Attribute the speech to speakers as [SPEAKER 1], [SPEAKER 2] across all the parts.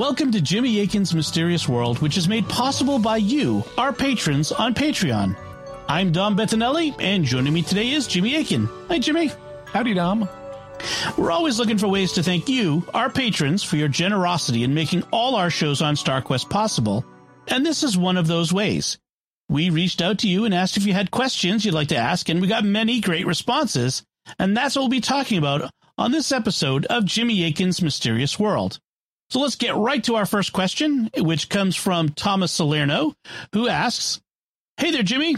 [SPEAKER 1] Welcome to Jimmy Akin's Mysterious World, which is made possible by you, our patrons on Patreon. I'm Dom Bettinelli, and joining me today is Jimmy Akin. Hi, Jimmy.
[SPEAKER 2] Howdy, Dom.
[SPEAKER 1] We're always looking for ways to thank you, our patrons, for your generosity in making all our shows on StarQuest possible. And this is one of those ways. We reached out to you and asked if you had questions you'd like to ask, and we got many great responses. And that's what we'll be talking about on this episode of Jimmy Akin's Mysterious World. So let's get right to our first question, which comes from Thomas Salerno, who asks, Hey there, Jimmy.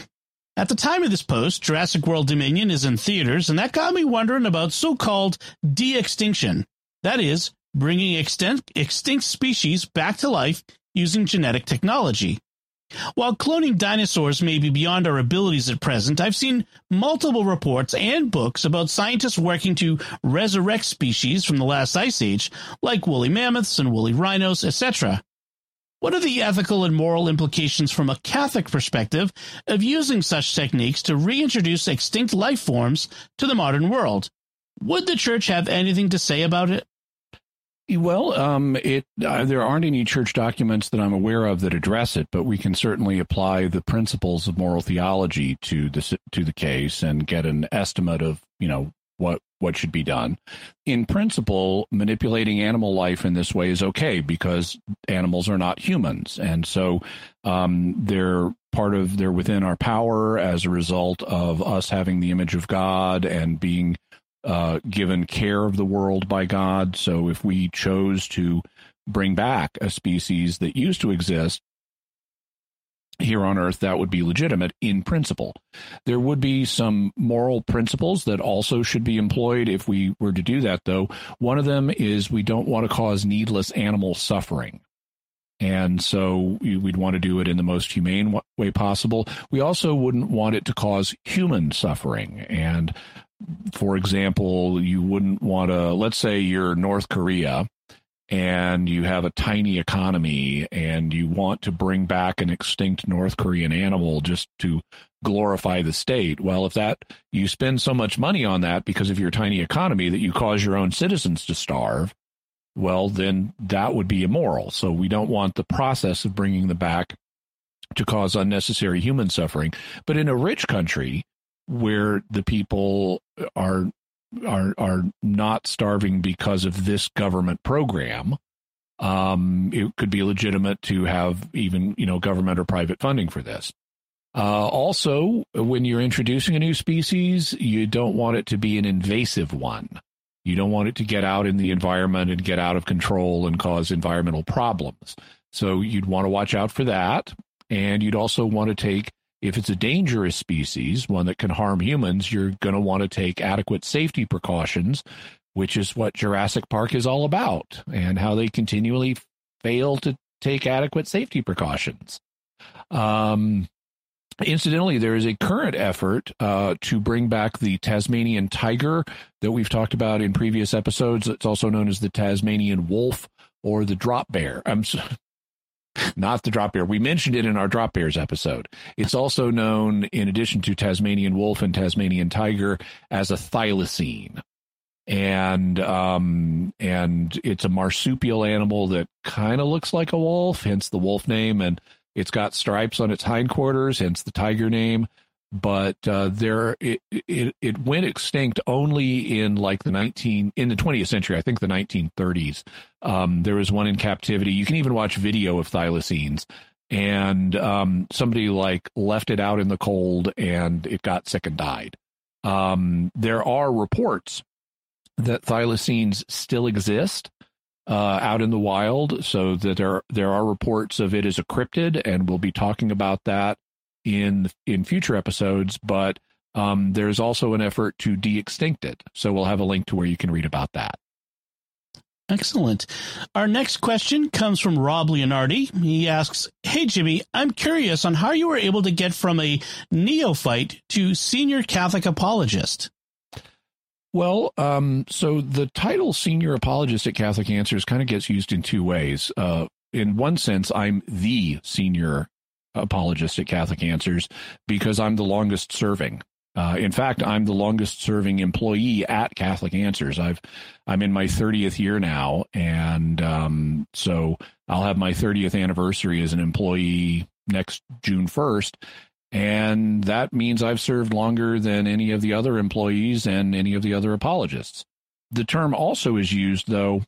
[SPEAKER 1] At the time of this post, Jurassic World Dominion is in theaters, and that got me wondering about so called de extinction. That is, bringing extinct, extinct species back to life using genetic technology. While cloning dinosaurs may be beyond our abilities at present, I've seen multiple reports and books about scientists working to resurrect species from the last ice age, like woolly mammoths and woolly rhinos, etc. What are the ethical and moral implications from a Catholic perspective of using such techniques to reintroduce extinct life forms to the modern world? Would the church have anything to say about it?
[SPEAKER 2] Well, um, it uh, there aren't any church documents that I'm aware of that address it, but we can certainly apply the principles of moral theology to the to the case and get an estimate of you know what what should be done. In principle, manipulating animal life in this way is okay because animals are not humans, and so um, they're part of they're within our power as a result of us having the image of God and being uh, given care of the world by God. So if we chose to bring back a species that used to exist here on Earth, that would be legitimate in principle. There would be some moral principles that also should be employed if we were to do that, though. One of them is we don't want to cause needless animal suffering. And so we'd want to do it in the most humane way possible. We also wouldn't want it to cause human suffering. And for example, you wouldn't want to, let's say you're North Korea and you have a tiny economy and you want to bring back an extinct North Korean animal just to glorify the state. Well, if that you spend so much money on that because of your tiny economy that you cause your own citizens to starve, well, then that would be immoral. So we don't want the process of bringing them back to cause unnecessary human suffering. But in a rich country, where the people are are are not starving because of this government program. Um, it could be legitimate to have even you know government or private funding for this. Uh, also, when you're introducing a new species, you don't want it to be an invasive one. You don't want it to get out in the environment and get out of control and cause environmental problems. So you'd want to watch out for that. And you'd also want to take if it's a dangerous species, one that can harm humans, you're going to want to take adequate safety precautions, which is what Jurassic Park is all about, and how they continually fail to take adequate safety precautions. Um, incidentally, there is a current effort uh, to bring back the Tasmanian tiger that we've talked about in previous episodes. It's also known as the Tasmanian wolf or the drop bear. I'm not the drop bear. We mentioned it in our drop bears episode. It's also known, in addition to Tasmanian wolf and Tasmanian tiger, as a thylacine. And um and it's a marsupial animal that kind of looks like a wolf, hence the wolf name, and it's got stripes on its hindquarters, hence the tiger name but uh, there it, it it went extinct only in like the 19 in the 20th century i think the 1930s um, there was one in captivity. You can even watch video of thylacines. And um, somebody like left it out in the cold and it got sick and died. Um, there are reports that thylacines still exist uh, out in the wild. So that there there are reports of it as a cryptid and we'll be talking about that in in future episodes, but um, there's also an effort to de-extinct it. So we'll have a link to where you can read about that.
[SPEAKER 1] Excellent. Our next question comes from Rob Leonardi. He asks, Hey, Jimmy, I'm curious on how you were able to get from a neophyte to senior Catholic apologist.
[SPEAKER 2] Well, um, so the title senior apologist at Catholic Answers kind of gets used in two ways. Uh, in one sense, I'm the senior apologist at Catholic Answers because I'm the longest serving. Uh, in fact, I'm the longest serving employee at Catholic Answers. I've I'm in my 30th year now, and um, so I'll have my 30th anniversary as an employee next June 1st, and that means I've served longer than any of the other employees and any of the other apologists. The term also is used, though,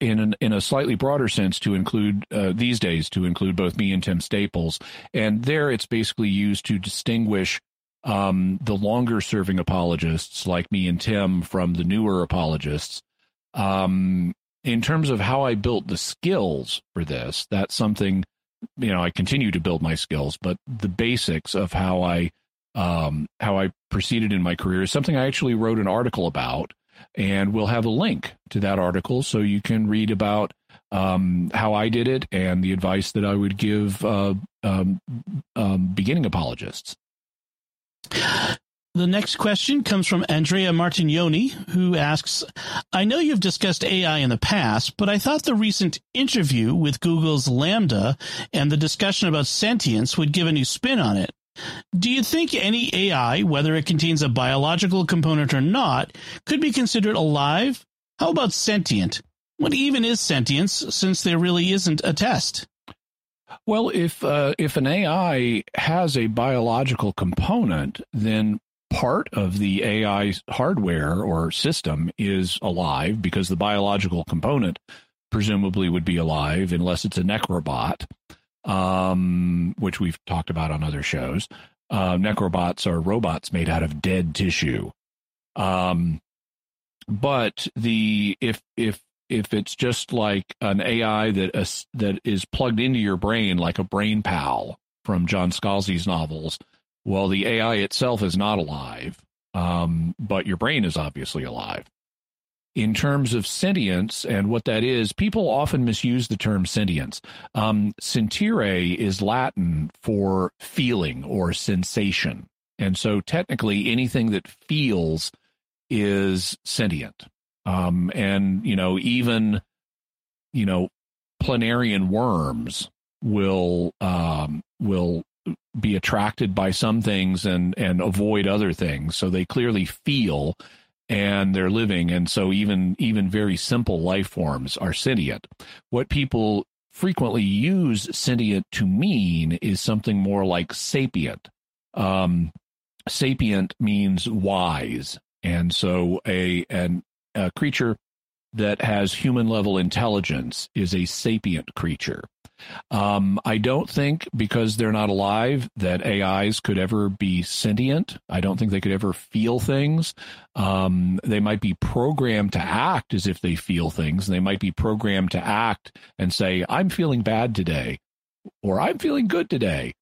[SPEAKER 2] in an, in a slightly broader sense to include uh, these days to include both me and Tim Staples, and there it's basically used to distinguish um, the longer serving apologists like me and Tim from the newer apologists. Um, in terms of how I built the skills for this, that's something you know I continue to build my skills, but the basics of how I um, how I proceeded in my career is something I actually wrote an article about and we'll have a link to that article so you can read about um, how I did it and the advice that I would give uh, um, um, beginning apologists.
[SPEAKER 1] The next question comes from Andrea Martignoni, who asks I know you've discussed AI in the past, but I thought the recent interview with Google's LaMDA and the discussion about sentience would give a new spin on it. Do you think any AI, whether it contains a biological component or not, could be considered alive? How about sentient? What even is sentience, since there really isn't a test?
[SPEAKER 2] Well, if uh, if an AI has a biological component, then part of the AI hardware or system is alive because the biological component presumably would be alive unless it's a necrobot um, which we've talked about on other shows. Uh, necrobots are robots made out of dead tissue. Um, but the if if if it's just like an AI that uh, that is plugged into your brain like a BrainPal from John Scalzi's novels, well, the AI itself is not alive, um, but your brain is obviously alive in terms of sentience and what that is, people often misuse the term sentience. Um, sentire is Latin for feeling or sensation. And so technically anything that feels is sentient. Um, and, you know, even, you know, planarian worms will, um, will be attracted by some things and, and avoid other things. So they clearly feel and they're living. And so even even very simple life forms are sentient. What people frequently use sentient to mean is something more like sapient. Um, sapient means wise. And so a an, a creature that has human level intelligence is a sapient creature um, I don't think because they're not alive that AIs could ever be sentient. I don't think they could ever feel things. Um, they might be programmed to act as if they feel things. They might be programmed to act and say, I'm feeling bad today or I'm feeling good today.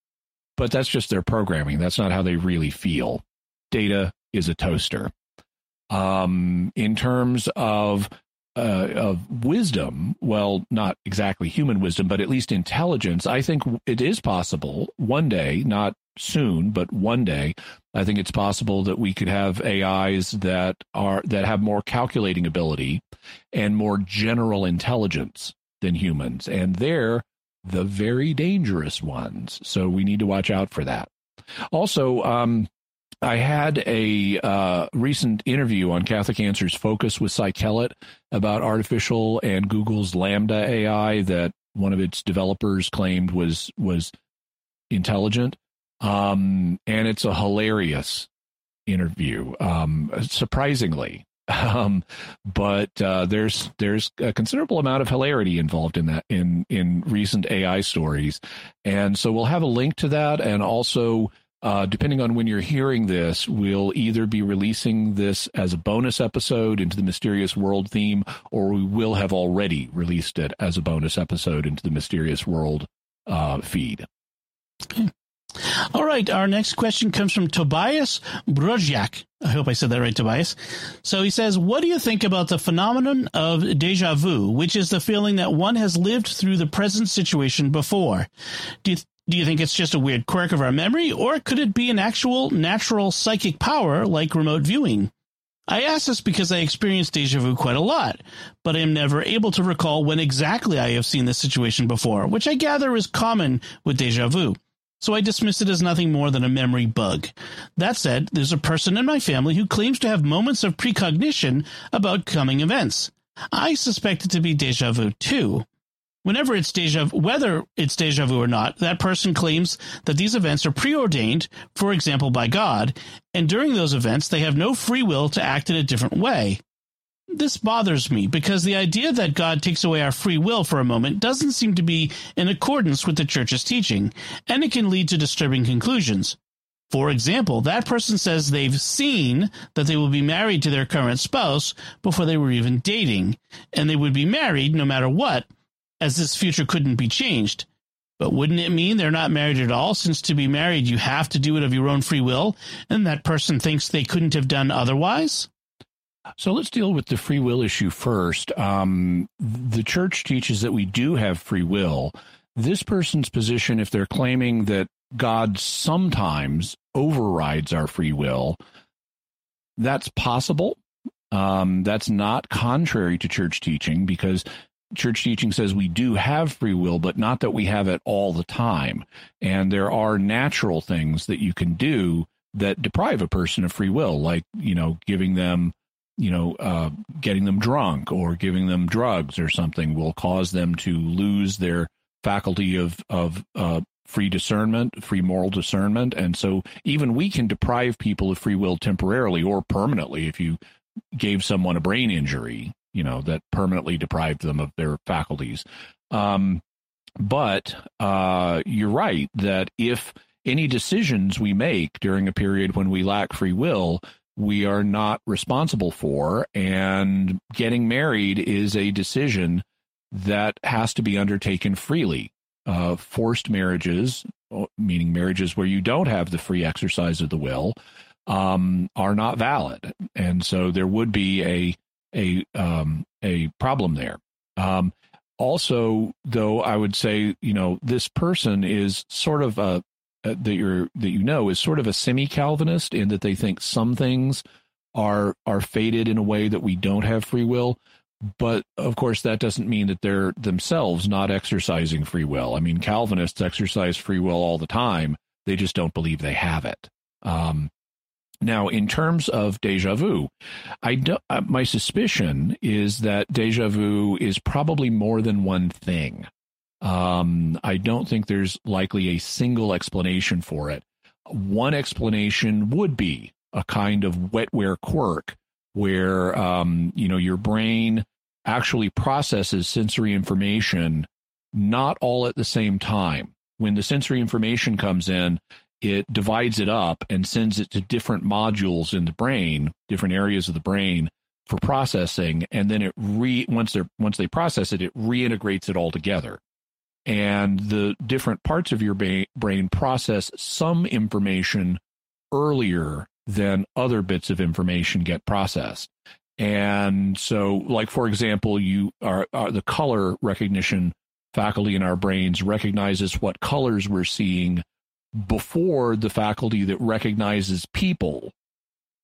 [SPEAKER 2] But that's just their programming. That's not how they really feel. Data is a toaster. Um, in terms of uh, of wisdom, well, not exactly human wisdom, but at least intelligence, I think it is possible one day, not soon, but one day, I think it's possible that we could have AIs that are that have more calculating ability and more general intelligence than humans, and they're the very dangerous ones. So we need to watch out for that. Also, um, I had a uh, recent interview on Catholic Answers Focus with Cy Kellett about artificial and Google's LaMDA AI that one of its developers claimed was was intelligent, um, and it's a hilarious interview. Um, surprisingly, um, but uh, there's there's a considerable amount of hilarity involved in that in in recent AI stories, and so we'll have a link to that, and also uh, depending on when you're hearing this, we'll either be releasing this as a bonus episode into the Mysterious World theme, or we will have already released it as a bonus episode into the Mysterious World uh, feed.
[SPEAKER 1] Okay. All right. Our next question comes from Tobias Brozjak. I hope I said that right, Tobias. So he says, What do you think about the phenomenon of deja vu, which is the feeling that one has lived through the present situation before? Do you, do you think it's just a weird quirk of our memory, or could it be an actual natural psychic power like remote viewing? I ask this because I experience deja vu quite a lot, but I am never able to recall when exactly I have seen this situation before, which I gather is common with deja vu. so I dismiss it as nothing more than a memory bug. That said, there's a person in my family who claims to have moments of precognition about coming events. I suspect it to be deja vu too. Whenever it's deja vu, whether it's deja vu or not, that person claims that these events are preordained, for example, by God, and during those events they have no free will to act in a different way. This bothers me because the idea that God takes away our free will for a moment doesn't seem to be in accordance with the church's teaching, and it can lead to disturbing conclusions. For example, that person says they've seen that they will be married to their current spouse before they were even dating, and they would be married no matter what, as this future couldn't be changed. But wouldn't it mean they're not married at all, since to be married you have to do it of your own free will, and that person thinks they couldn't have done otherwise?
[SPEAKER 2] So let's deal with the free will issue first. Um, the church teaches that we do have free will. This person's position, if they're claiming that God sometimes overrides our free will, that's possible. Um, that's not contrary to church teaching because church teaching says we do have free will, but not that we have it all the time. And there are natural things that you can do that deprive a person of free will, like, you know, giving them you know, uh, getting them drunk or giving them drugs or something will cause them to lose their faculty of of uh, free discernment, free moral discernment, and so even we can deprive people of free will temporarily or permanently. If you gave someone a brain injury, you know that permanently deprived them of their faculties. Um, but uh, you're right that if any decisions we make during a period when we lack free will we are not responsible for. And getting married is a decision that has to be undertaken freely. Uh, forced marriages, uh, meaning marriages where you don't have the free exercise of the will, um, are not valid, and so there would be a a um, a problem there. Um, also, though, I would say you know this person is sort of a uh, that you're that you know is sort of a semi-Calvinist in that they think some things are are fated in a way that we don't have free will. But of course, that doesn't mean that they're themselves not exercising free will. I mean, Calvinists exercise free will all the time. They just don't believe they have it. Um, now, in terms of deja vu, I do, uh, my suspicion is that deja vu is probably more than one thing. Um, I don't think there's likely a single explanation for it. One explanation would be a kind of wetware quirk where, um, you know, your brain actually processes sensory information not all at the same time. When the sensory information comes in, it divides it up and sends it to different modules in the brain, different areas of the brain for processing, and then it re once they once they process it, it reintegrates it all together and the different parts of your ba- brain process some information earlier than other bits of information get processed. And so, like for example, you are, are the color recognition faculty in our brains recognizes what colors we're seeing before the faculty that recognizes people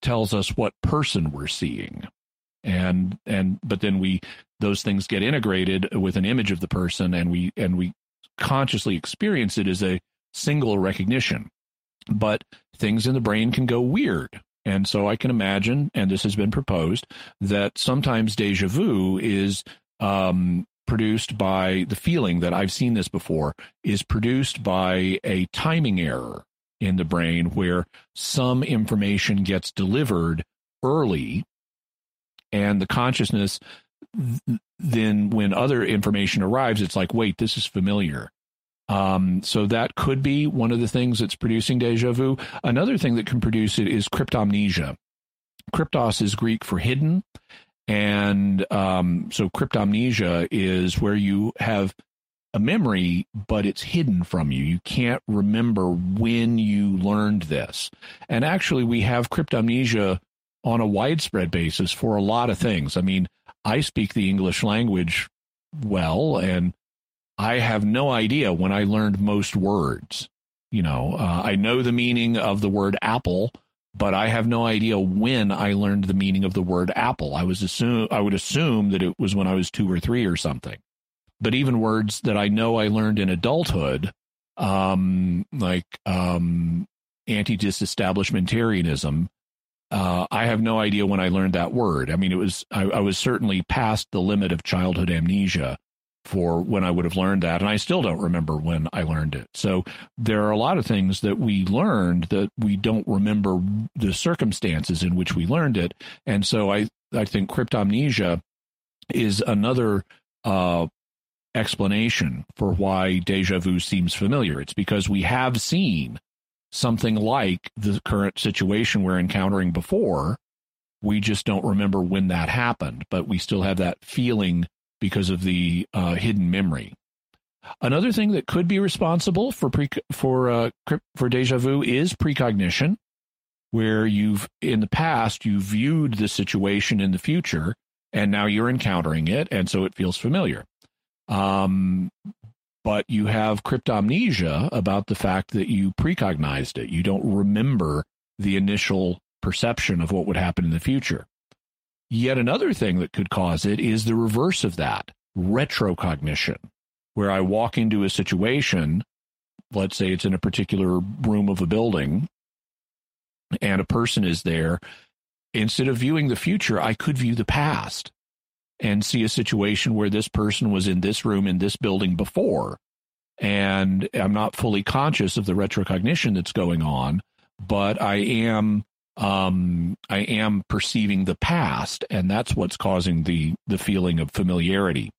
[SPEAKER 2] tells us what person we're seeing. And and but then we those things get integrated with an image of the person and we and we consciously experience it as a single recognition. But things in the brain can go weird. And so i can imagine and this has been proposed that sometimes deja vu is um, produced by the feeling that i've seen this before is produced by a timing error in the brain where some information gets delivered early and the consciousness then when other information arrives it's like wait this is familiar. Um, so that could be one of the things that's producing deja vu. Another thing that can produce it is cryptomnesia. Kryptos is greek for hidden and um, so cryptomnesia is where you have a memory, but it's hidden from you. You can't remember when you learned this. And actually, we have cryptomnesia on a widespread basis for a lot of things. I mean, I speak the English language well, and I have no idea when I learned most words. You know, uh, I know the meaning of the word apple, but I have no idea when I learned the meaning of the word apple. I was assume I would assume that it was when I was two or three or something. But even words that I know I learned in adulthood, um, like um, anti-disestablishmentarianism. Uh, I have no idea when I learned that word. I mean, it was I, I was certainly past the limit of childhood amnesia for when I would have learned that, and I still don't remember when I learned it. So there are a lot of things that we learned that we don't remember the circumstances in which we learned it, and so I I think cryptomnesia is another uh, explanation for why deja vu seems familiar. It's because we have seen something like the current situation we're encountering before. We just don't remember when that happened, but we still have that feeling because of the uh, hidden memory. Another thing that could be responsible for pre- for uh, for deja vu is precognition, where you've in the past you viewed the situation in the future, and now you're encountering it, and so it feels familiar. Um, but you have cryptomnesia about the fact that you precognized it. You don't remember the initial perception of what would happen in the future. Yet another thing that could cause it is the reverse of that retrocognition, where I walk into a situation, let's say it's in a particular room of a building, and a person is there. Instead of viewing the future, I could view the past and see a situation where this person was in this room in this building before. And I'm not fully conscious of the retrocognition that's going on, but I am um, I am perceiving the past, and that's what's causing the the feeling of familiarity.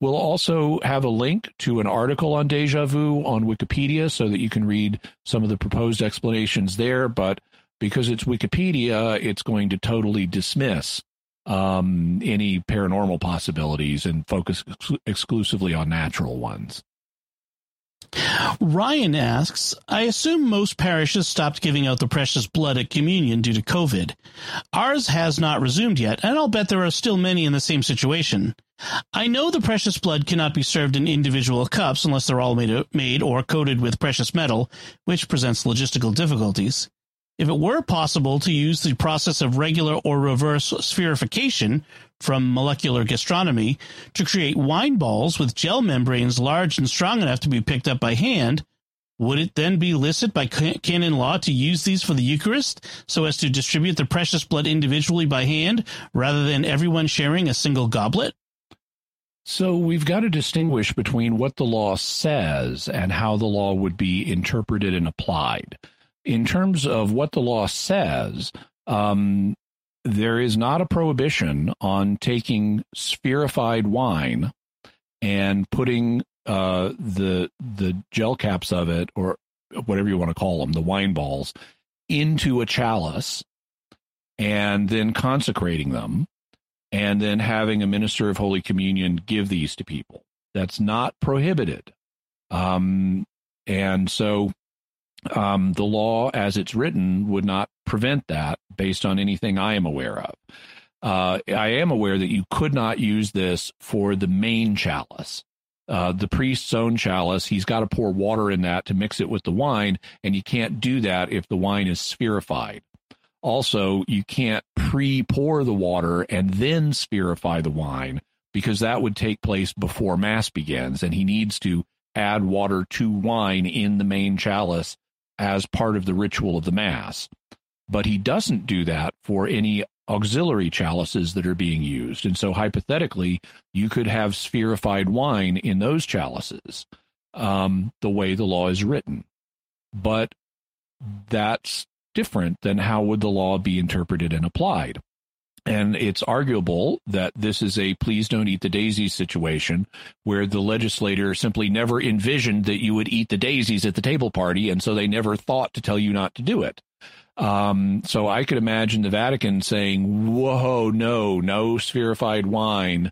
[SPEAKER 2] We'll also have a link to an article on deja vu on Wikipedia so that you can read some of the proposed explanations there. But because it's Wikipedia, it's going to totally dismiss um, any paranormal possibilities and focus ex- exclusively on natural ones.
[SPEAKER 1] Ryan asks, I assume most parishes stopped giving out the precious blood at communion due to COVID. Ours has not resumed yet, and I'll bet there are still many in the same situation. I know the precious blood cannot be served in individual cups unless they're all made, or coated with precious metal, which presents logistical difficulties. If it were possible to use the process of regular or reverse spherification from molecular gastronomy to create wine balls with gel membranes large and strong enough to be picked up by hand, would it then be licit by canon law to use these for the Eucharist so as to distribute the precious blood individually by hand rather than everyone sharing a single goblet?
[SPEAKER 2] So we've got to distinguish between what the law says and how the law would be interpreted and applied in terms of what the law says, um, there is not a prohibition on taking spherified wine and putting uh, the the gel caps of it, or whatever you want to call them, the wine balls, into a chalice, and then consecrating them, and then having a minister of Holy Communion give these to people. That's not prohibited. Um, and so um, the law as it's written would not prevent that based on anything I am aware of. Uh, I am aware that you could not use this for the main chalice. Uh, the priest's own chalice, he's got to pour water in that to mix it with the wine, and you can't do that if the wine is spherified. Also, you can't pre pour the water and then spherify the wine because that would take place before Mass begins, and he needs to add water to wine in the main chalice as part of the ritual of the Mass. But he doesn't do that for any auxiliary chalices that are being used. And so, hypothetically, you could have spherified wine in those chalices um, the way the law is written. But that's different than how would the law be interpreted and applied. And it's arguable that this is a please don't eat the daisies situation where the legislator simply never envisioned that you would eat the daisies at the table party. And so they never thought to tell you not to do it. Um, so I could imagine the Vatican saying, whoa, no, no spherified wine.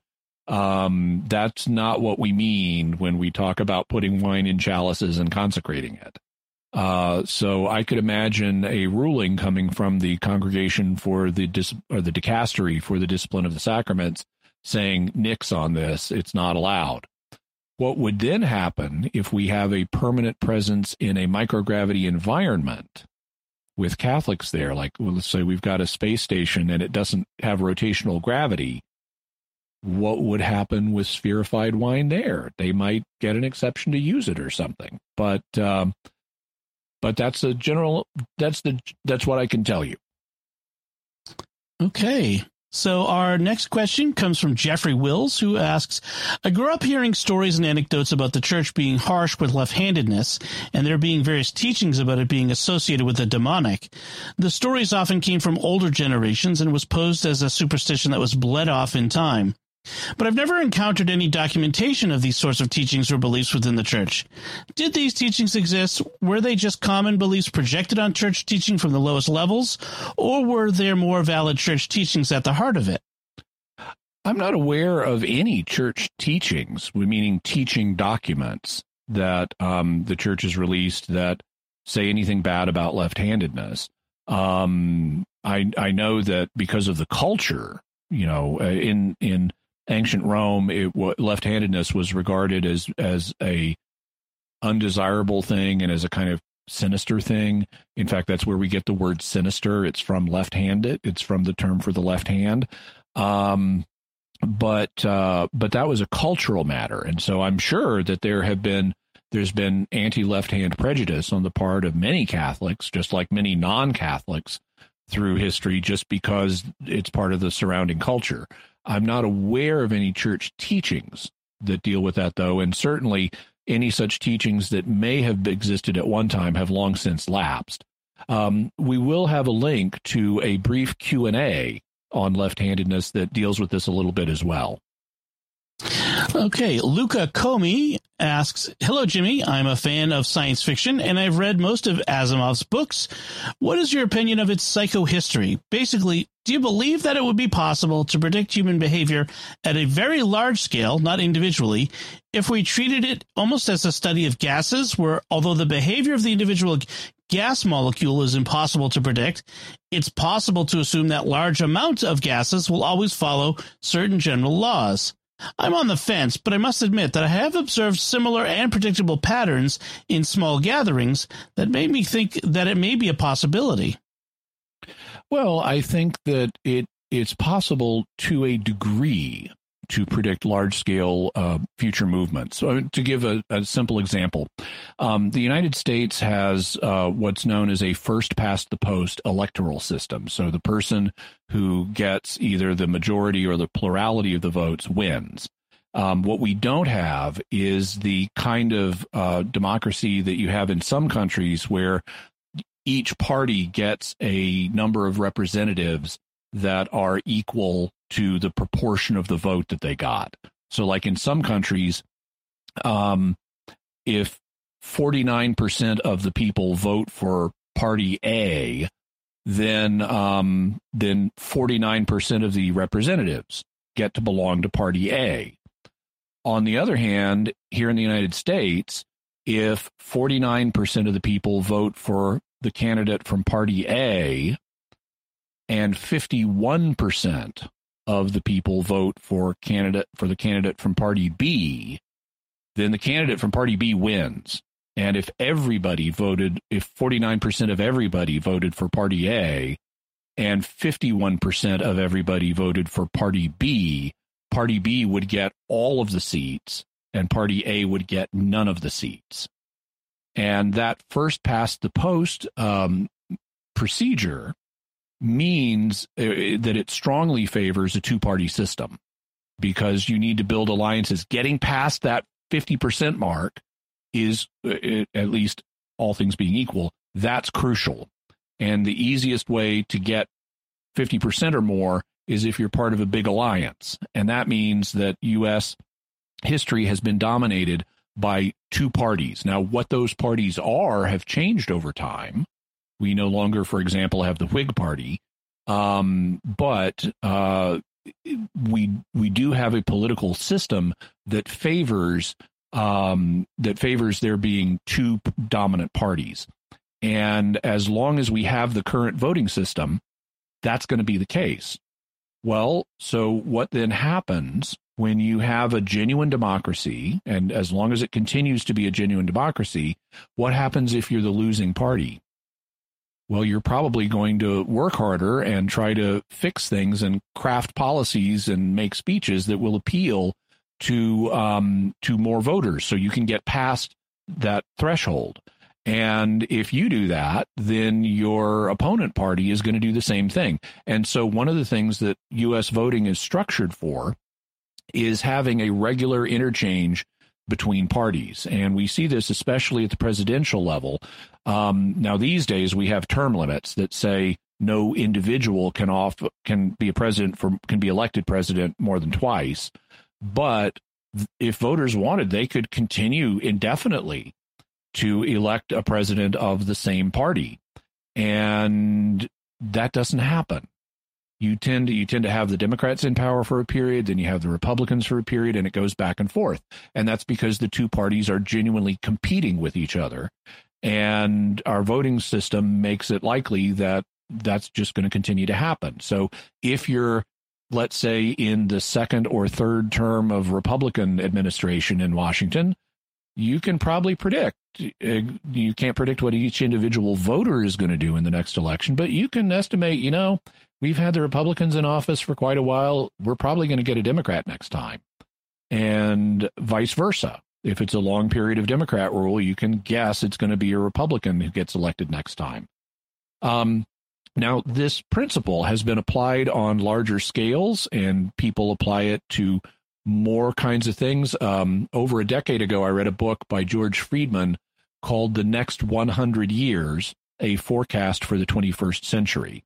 [SPEAKER 2] Um, that's not what we mean when we talk about putting wine in chalices and consecrating it. Uh, so I could imagine a ruling coming from the congregation for the dis- or the dicastery for the discipline of the sacraments saying nix on this, it's not allowed. What would then happen if we have a permanent presence in a microgravity environment with Catholics there? Like, well, let's say we've got a space station and it doesn't have rotational gravity. what would happen with spherified wine there? They might get an exception to use it or something. But um, but that's the general. That's the that's what I can tell you.
[SPEAKER 1] Okay. So our next question comes from Jeffrey Wills, who asks, I grew up hearing stories and anecdotes about the church being harsh with left-handedness and there being various teachings about it being associated with the demonic. The stories often came from older generations and was posed as a superstition that was bled off in time. But I've never encountered any documentation of these sorts of teachings or beliefs within the church. Did these teachings exist? Were they just common beliefs projected on church teaching from the lowest levels? Or were there more valid church teachings at the heart of it?
[SPEAKER 2] I'm not aware of any church teachings, meaning teaching documents that um, the church has released that say anything bad about left-handedness. Um, I I know that because of the culture, you know, uh, in in ancient Rome, it left-handedness was regarded as as a undesirable thing and as a kind of sinister thing. In fact, that's where we get the word sinister. It's from left-handed. It's from the term for the left hand. Um, but uh, but that was a cultural matter, and so I'm sure that there have been there's been anti-left hand prejudice on the part of many Catholics, just like many non-Catholics through history, just because it's part of the surrounding culture. I'm not aware of any church teachings that deal with that, though, and certainly any such teachings that may have existed at one time have long since lapsed. Um, we will have a link to a brief Q and A on left-handedness that deals with this a little bit as well.
[SPEAKER 1] Okay, Luca Comey asks, Hello, Jimmy. I'm a fan of science fiction and I've read most of Asimov's books. What is your opinion of its psychohistory? Basically, do you believe that it would be possible to predict human behavior at a very large scale, not individually, if we treated it almost as a study of gases, where although the behavior of the individual gas molecule is impossible to predict, it's possible to assume that large amounts of gases will always follow certain general laws? I'm on the fence, but I must admit that I have observed similar and predictable patterns in small gatherings that made me think that it may be a possibility.
[SPEAKER 2] Well, I think that it it's possible to a degree to predict large scale uh, future movements. So, to give a, a simple example, um, the United States has uh, what's known as a first past the post electoral system. So, the person who gets either the majority or the plurality of the votes wins. Um, what we don't have is the kind of uh, democracy that you have in some countries where each party gets a number of representatives that are equal to the proportion of the vote that they got. So, like in some countries, um, if 49% of the people vote for party A, then um, then 49% of the representatives get to belong to party A. On the other hand, here in the United States, if 49% of the people vote for the candidate from party A and 51% of the people vote for candidate for the candidate from party B, then the candidate from party B wins. And if everybody voted, if 49% of everybody voted for party A and 51% of everybody voted for party B, party B would get all of the seats and party A would get none of the seats. And that first past the post um, procedure means uh, that it strongly favors a two party system because you need to build alliances. Getting past that 50% mark is, uh, at least all things being equal, that's crucial. And the easiest way to get 50% or more is if you're part of a big alliance. And that means that U.S. history has been dominated by two parties. Now, what those parties are have changed over time. We no longer, for example, have the Whig Party, um, but uh, we we do have a political system that favors um, that favors there being two dominant parties. And as long as we have the current voting system, that's going to be the case. Well, so what then happens when you have a genuine democracy, and as long as it continues to be a genuine democracy, what happens if you're the losing party? Well, you're probably going to work harder and try to fix things and craft policies and make speeches that will appeal to um, to more voters, so you can get past that threshold. And if you do that, then your opponent party is going to do the same thing. And so, one of the things that U.S. voting is structured for is having a regular interchange between parties. And we see this especially at the presidential level. Um, now, these days, we have term limits that say no individual can off can be a president for can be elected president more than twice. But if voters wanted, they could continue indefinitely to elect a president of the same party. And that doesn't happen you tend to you tend to have the Democrats in power for a period, then you have the Republicans for a period, and it goes back and forth. And that's because the two parties are genuinely competing with each other. And our voting system makes it likely that that's just going to continue to happen. So if you're let's say in the second or third term of Republican administration in Washington, you can probably predict. Uh, you can't predict what each individual voter is going to do in the next election, but you can estimate, you know, we've had the Republicans in office for quite a while. We're probably going to get a Democrat next time, and vice versa. If it's a long period of Democrat rule, you can guess it's going to be a Republican who gets elected next time. Um, now, this principle has been applied on larger scales, and people apply it to more kinds of things. Um, over a decade ago, I read a book by George Friedman called The Next 100 Years A Forecast for the 21st Century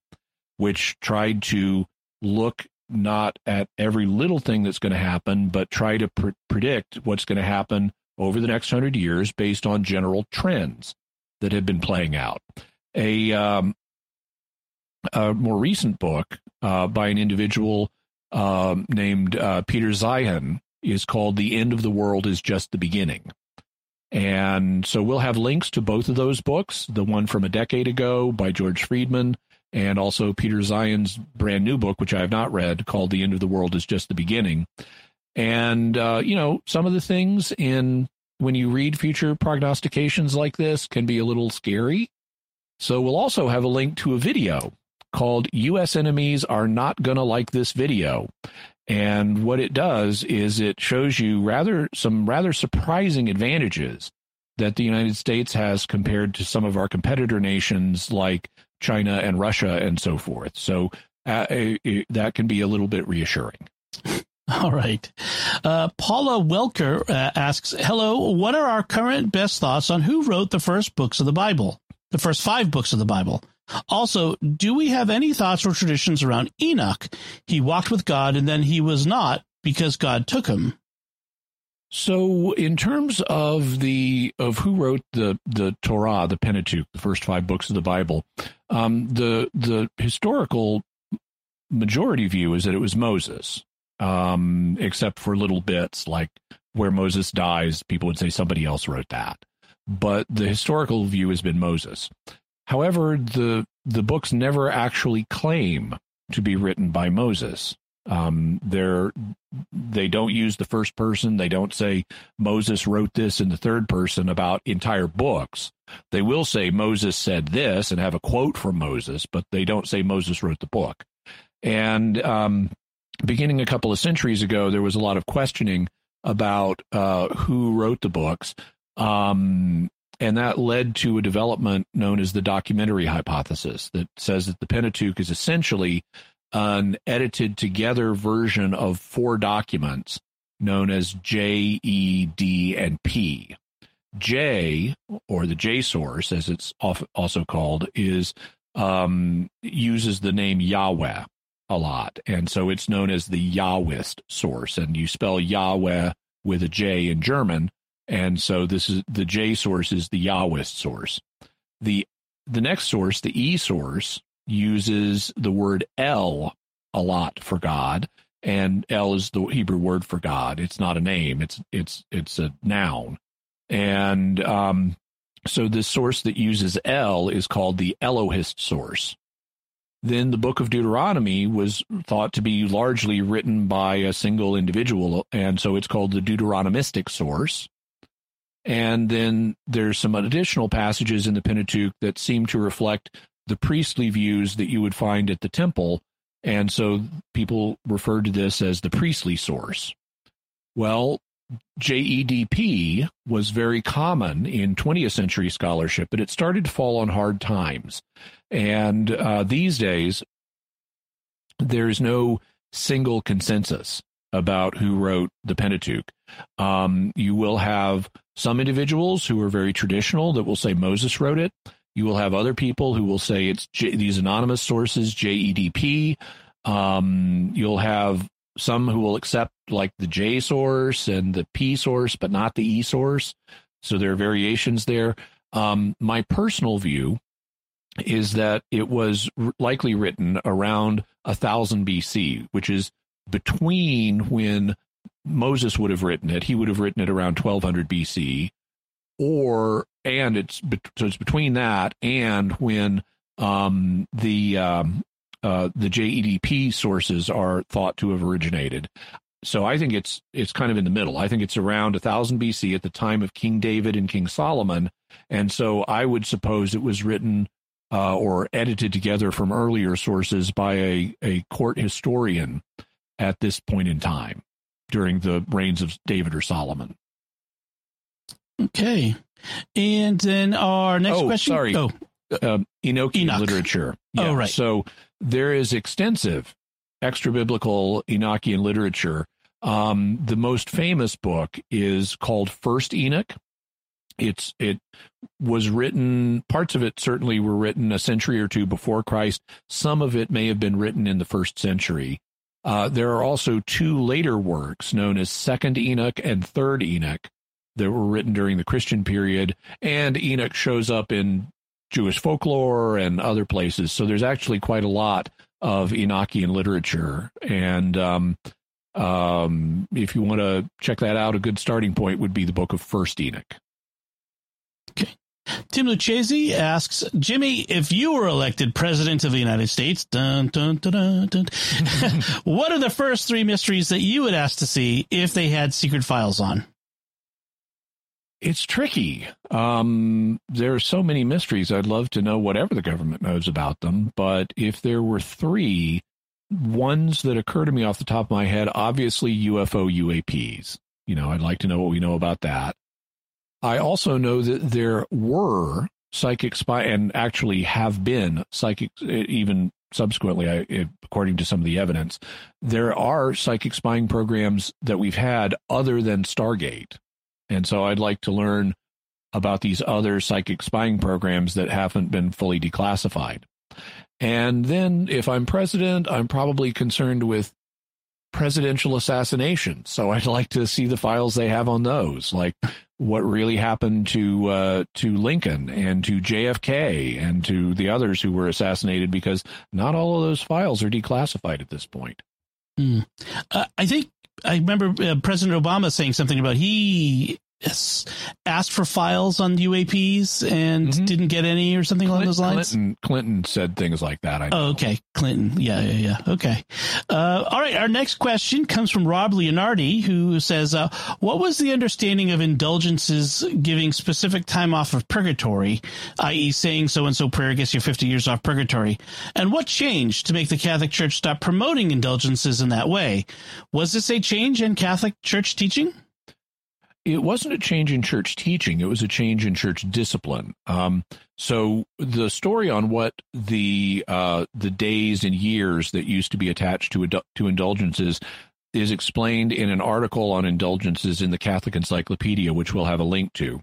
[SPEAKER 2] which tried to look not at every little thing that's going to happen, but try to pr- predict what's going to happen over the next hundred years based on general trends that have been playing out. A, um, a more recent book uh, by an individual uh, named uh, Peter Zeihan is called The End of the World is Just the Beginning. And so we'll have links to both of those books the one from a decade ago by George Friedman and also Peter Zeihan's brand new book, which I have not read, called The End of the World is Just the Beginning. And, uh, you know, some of the things in when you read future prognostications like this can be a little scary. So we'll also have a link to a video called U.S. Enemies Are Not Gonna Like This Video. And what it does is it shows you rather some rather surprising advantages that the United States has compared to some of our competitor nations like China and Russia and so forth. So uh, that can be a little bit reassuring.
[SPEAKER 1] All right. Uh, Paula Welker uh, asks, Hello, what are our current best thoughts on who wrote the first books of the Bible, the first five books of the Bible? Also, do we have any thoughts or traditions around Enoch? He walked with God and then he was not because God took him.
[SPEAKER 2] So, in terms of the of who wrote the the Torah, the Pentateuch, the first five books of the Bible, um, the the historical majority view is that it was Moses, um, except for little bits like where Moses dies, people would say somebody else wrote that. But the historical view has been Moses. However, the the books never actually claim to be written by Moses. Um, they're they don't use the first person. They don't say Moses wrote this in the third person about entire books. They will say Moses said this and have a quote from Moses, but they don't say Moses wrote the book. And um, beginning a couple of centuries ago, there was a lot of questioning about uh, who wrote the books. Um, and that led to a development known as the documentary hypothesis that says that the Pentateuch is essentially an edited together version of four documents known as J, E, D, and P. J, or the J source, as it's also called, is um, uses the name Yahweh a lot, and so it's known as the Yahwist source. And you spell Yahweh with a J in German, and so this is the J source is the Yahwist source. The the next source, the E source, uses the word El a lot for God, and El is the Hebrew word for God. It's not a name; it's it's it's a noun, and um, so this source that uses El is called the Elohist source. Then the book of Deuteronomy was thought to be largely written by a single individual, and so it's called the Deuteronomistic source. And then there's some additional passages in the Pentateuch that seem to reflect the priestly views that you would find at the temple. And so people referred to this as the priestly source. Well, JEDP was very common in 20th century scholarship, but it started to fall on hard times. And uh, these days, there's no single consensus about who wrote the Pentateuch. Um, you will have some individuals who are very traditional that will say Moses wrote it. You will have other people who will say it's J- these anonymous sources, JEDP. Um, you'll have some who will accept like the J source and the P source, but not the E source. So there are variations there. Um, my personal view is that it was r- likely written around 1000 BC, which is between when Moses would have written it. He would have written it around 1200 BC, or and it's so it's between that and when um, the um, uh, the JEDP sources are thought to have originated. So I think it's it's kind of in the middle. I think it's around 1000 BC at the time of King David and King Solomon, and so I would suppose it was written uh, or edited together from earlier sources by a, a court historian at this point in time during the reigns of David or Solomon.
[SPEAKER 1] Okay. And then our next
[SPEAKER 2] oh,
[SPEAKER 1] question.
[SPEAKER 2] Sorry.
[SPEAKER 1] Oh,
[SPEAKER 2] uh, Enochian
[SPEAKER 1] Enoch.
[SPEAKER 2] literature.
[SPEAKER 1] Oh, right.
[SPEAKER 2] So there is extensive extra biblical Enochian literature. Um, the most famous book is called First Enoch. It's it was written. Parts of it certainly were written a century or two before Christ. Some of it may have been written in the first century. Uh, there are also two later works known as Second Enoch and Third Enoch that were written during the Christian period, and Enoch shows up in Jewish folklore and other places. So there's actually quite a lot of Enochian literature, and um, um, if you want to check that out, a good starting point would be the book of First Enoch.
[SPEAKER 1] Tim Lucchese asks Jimmy, if you were elected president of the United States, dun, dun, dun, what are the first three mysteries that you would ask to see if they had secret files on?
[SPEAKER 2] It's tricky. Um, there are so many mysteries. I'd love to know whatever the government knows about them. But if there were three, ones that occur to me off the top of my head, obviously UFO UAPs. You know, I'd like to know what we know about that. I also know that there were psychic spy and actually have been psychic even subsequently I, according to some of the evidence there are psychic spying programs that we've had other than stargate and so i'd like to learn about these other psychic spying programs that haven't been fully declassified and then if i'm president i'm probably concerned with presidential assassination so i'd like to see the files they have on those like what really happened to uh, to Lincoln and to JFK and to the others who were assassinated because not all of those files are declassified at this point.
[SPEAKER 1] Mm. Uh, I think I remember uh, President Obama saying something about he asked for files on UAPs and mm-hmm. didn't get any or something Clinton, along those lines?
[SPEAKER 2] Clinton, Clinton said things like that. I know.
[SPEAKER 1] Oh, okay. Clinton. Yeah, yeah, yeah. Okay. Uh, all right. Our next question comes from Rob Leonardi, who says, uh, What was the understanding of indulgences giving specific time off of purgatory, i.e., saying so and so prayer gets you 50 years off purgatory? And what changed to make the Catholic Church stop promoting indulgences in that way? Was this a change in Catholic Church teaching?
[SPEAKER 2] It wasn't a change in church teaching; it was a change in church discipline. Um, so the story on what the uh, the days and years that used to be attached to to indulgences is explained in an article on indulgences in the Catholic Encyclopedia, which we'll have a link to.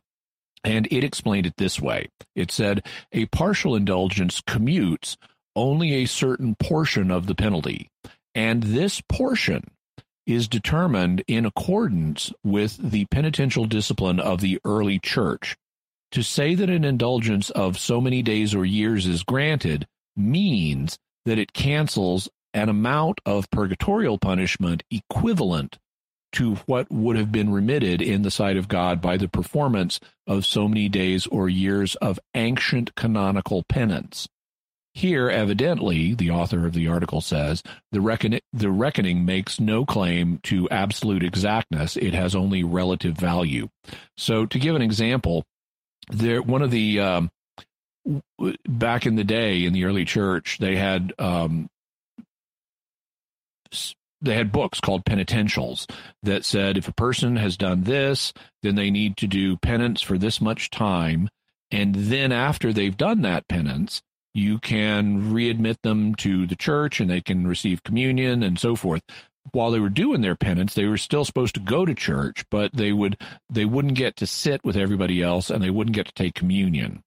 [SPEAKER 2] And it explained it this way: It said a partial indulgence commutes only a certain portion of the penalty, and this portion is determined in accordance with the penitential discipline of the early church. To say that an indulgence of so many days or years is granted means that it cancels an amount of purgatorial punishment equivalent to what would have been remitted in the sight of God by the performance of so many days or years of ancient canonical penance. Here, evidently, the author of the article says, the, reckon- the reckoning makes no claim to absolute exactness. It has only relative value. So, to give an example, there one of the um, back in the day in the early church, they had um, they had books called penitentials that said if a person has done this, then they need to do penance for this much time, and then after they've done that penance, you can readmit them to the church and they can receive communion and so forth. While they were doing their penance they were still supposed to go to church but they would they wouldn't get to sit with everybody else and they wouldn't get to take communion.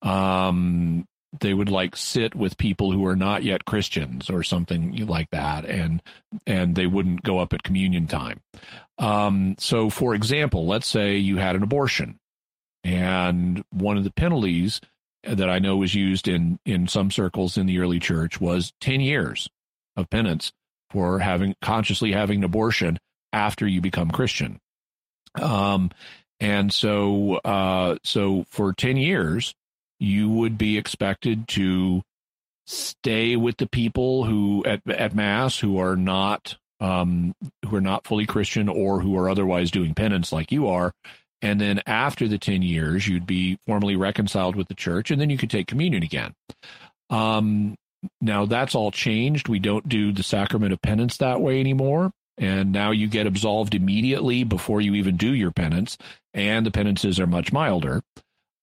[SPEAKER 2] Um they would like sit with people who are not yet christians or something like that and and they wouldn't go up at communion time. Um so for example let's say you had an abortion and one of the penalties that I know was used in in some circles in the early church was 10 years of penance for having consciously having an abortion after you become Christian. Um, and so uh, so for 10 years you would be expected to stay with the people who at at mass who are not um, who are not fully Christian or who are otherwise doing penance like you are and then after the 10 years, you'd be formally reconciled with the church, and then you could take communion again. Um, now, that's all changed. We don't do the sacrament of penance that way anymore. And now you get absolved immediately before you even do your penance, and the penances are much milder.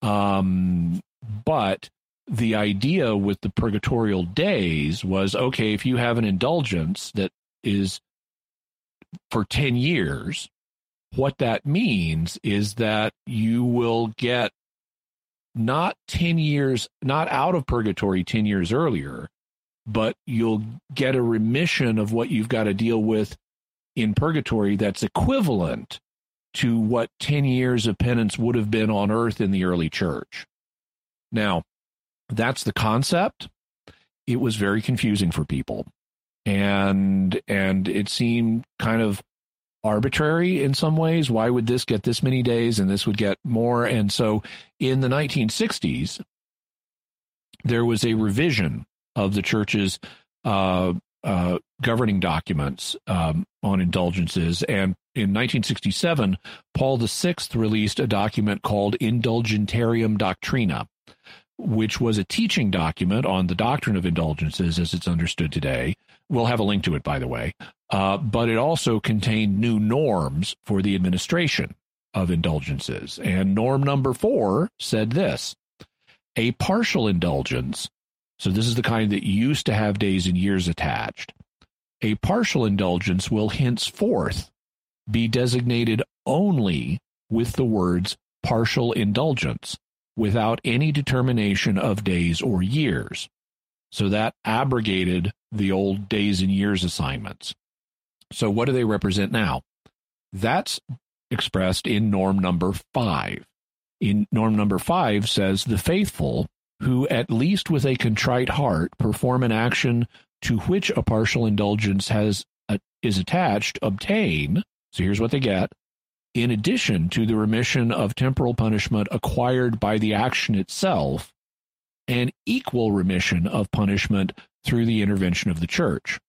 [SPEAKER 2] Um, but the idea with the purgatorial days was okay, if you have an indulgence that is for 10 years, what that means is that you will get not 10 years, not out of purgatory 10 years earlier, but you'll get a remission of what you've got to deal with in purgatory that's equivalent to what 10 years of penance would have been on earth in the early church. Now, that's the concept. It was very confusing for people. And and it seemed kind of arbitrary in some ways. Why would this get this many days and this would get more? And so in the 1960s, there was a revision of the church's uh, uh, governing documents um, on indulgences. And in 1967, Paul VI released a document called Indulgentiarum Doctrina, which was a teaching document on the doctrine of indulgences as it's understood today. We'll have a link to it, by the way. Uh, but it also contained new norms for the administration of indulgences. And norm number four said this a partial indulgence. So, this is the kind that used to have days and years attached. A partial indulgence will henceforth be designated only with the words partial indulgence without any determination of days or years. So that abrogated the old days and years assignments. So what do they represent now? That's expressed in norm number five. In norm number five says the faithful who at least with a contrite heart perform an action to which a partial indulgence has a, is attached obtain so here's what they get in addition to the remission of temporal punishment acquired by the action itself an equal remission of punishment through the intervention of the church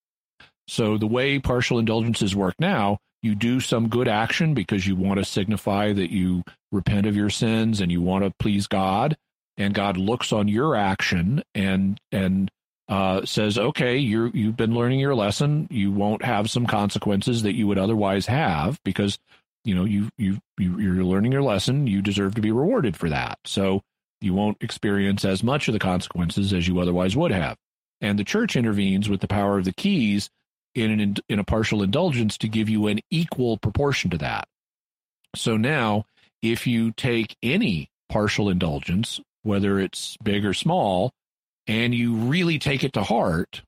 [SPEAKER 2] so the way partial indulgences work now, you do some good action because you want to signify that you repent of your sins and you want to please God, and God looks on your action and and uh, says, "Okay, you you've been learning your lesson. You won't have some consequences that you would otherwise have because you know you you, you you're learning your lesson. You deserve to be rewarded for that. So you won't experience as much of the consequences as you otherwise would have." And the church intervenes with the power of the keys in an in a partial indulgence to give you an equal proportion to that. So now, if you take any partial indulgence, whether it's big or small, and you really take it to heart,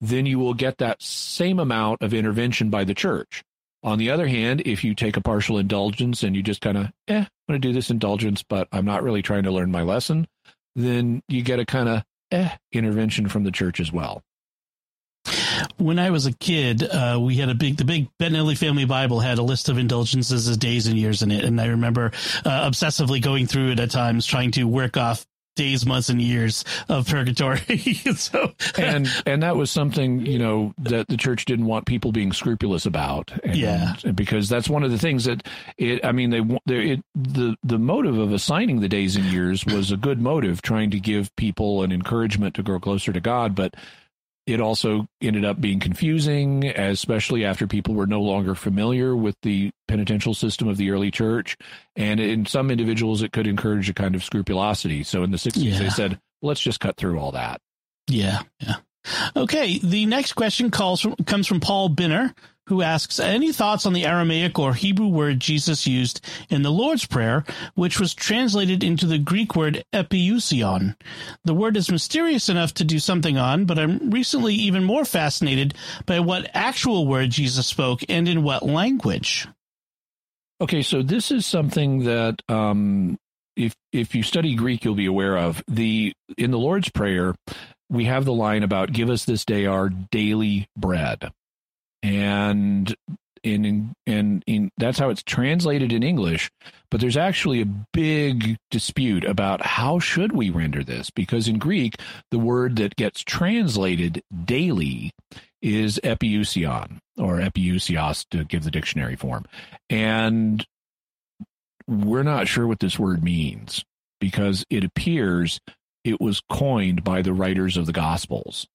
[SPEAKER 2] then you will get that same amount of intervention by the church. On the other hand, if you take a partial indulgence and you just kind of, eh, going to do this indulgence, but I'm not really trying to learn my lesson, then you get a kind of eh intervention from the church as well
[SPEAKER 1] when I was a kid, uh, we had a big, the big Bettinelli Family Bible had a list of indulgences days and years in it. And I remember uh, obsessively going through it at times, trying to work off days, months, and years of purgatory. so,
[SPEAKER 2] and and that was something you know that the church didn't want people being scrupulous about. And,
[SPEAKER 1] yeah,
[SPEAKER 2] because that's one of the things that it. I mean, they, they it, the the motive of assigning the days and years was a good motive, trying to give people an encouragement to grow closer to God, but it also ended up being confusing, especially after people were no longer familiar with the penitential system of the early church. And in some individuals, it could encourage a kind of scrupulosity. So in the 60s, yeah. they said, let's just cut through all that.
[SPEAKER 1] Yeah, yeah. Okay, the next question from, comes from Paul Binner, who asks, Any thoughts on the Aramaic or Hebrew word Jesus used in the Lord's Prayer, which was translated into the Greek word epiousion? The word is mysterious enough to do something on, but I'm recently even more fascinated by what actual word Jesus spoke and in what language.
[SPEAKER 2] Okay, so this is something that um, if if you study Greek, you'll be aware of. The in the Lord's Prayer, we have the line about "Give us this day our daily bread." and in and in that's how it's translated in English. But there's actually a big dispute about how should we render this because in Greek the word that gets translated daily is epiousion or epiousios to give the dictionary form, and we're not sure what this word means because it appears it was coined by the writers of the Gospels.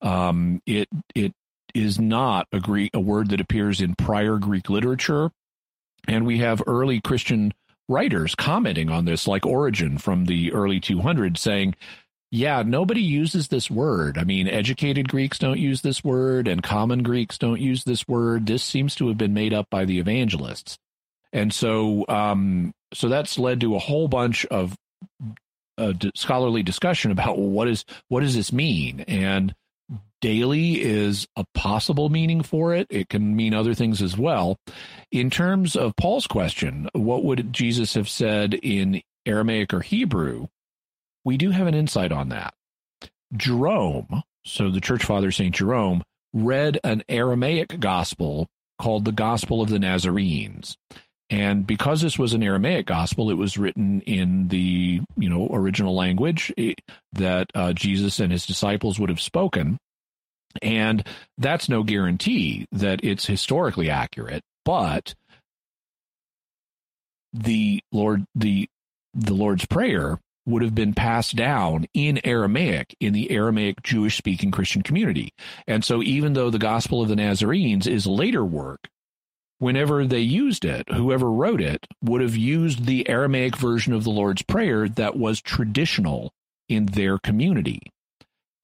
[SPEAKER 2] Um, it it is not a Greek a word that appears in prior Greek literature, and we have early Christian writers commenting on this, like Origen from the early 200s, saying, "Yeah, nobody uses this word. I mean, educated Greeks don't use this word, and common Greeks don't use this word. This seems to have been made up by the evangelists." And so, um, so that's led to a whole bunch of uh, scholarly discussion about well, what is what does this mean and daily is a possible meaning for it. It can mean other things as well. In terms of Paul's question, what would Jesus have said in Aramaic or Hebrew? We do have an insight on that. Jerome, so the church father St. Jerome, read an Aramaic gospel called the Gospel of the Nazarenes. And because this was an Aramaic gospel, it was written in the you know original language eh, that uh, Jesus and his disciples would have spoken. And that's no guarantee that it's historically accurate, but the Lord the the Lord's prayer would have been passed down in Aramaic in the Aramaic Jewish speaking Christian community. And so even though the Gospel of the Nazarenes is later work, whenever they used it, whoever wrote it would have used the Aramaic version of the Lord's Prayer that was traditional in their community.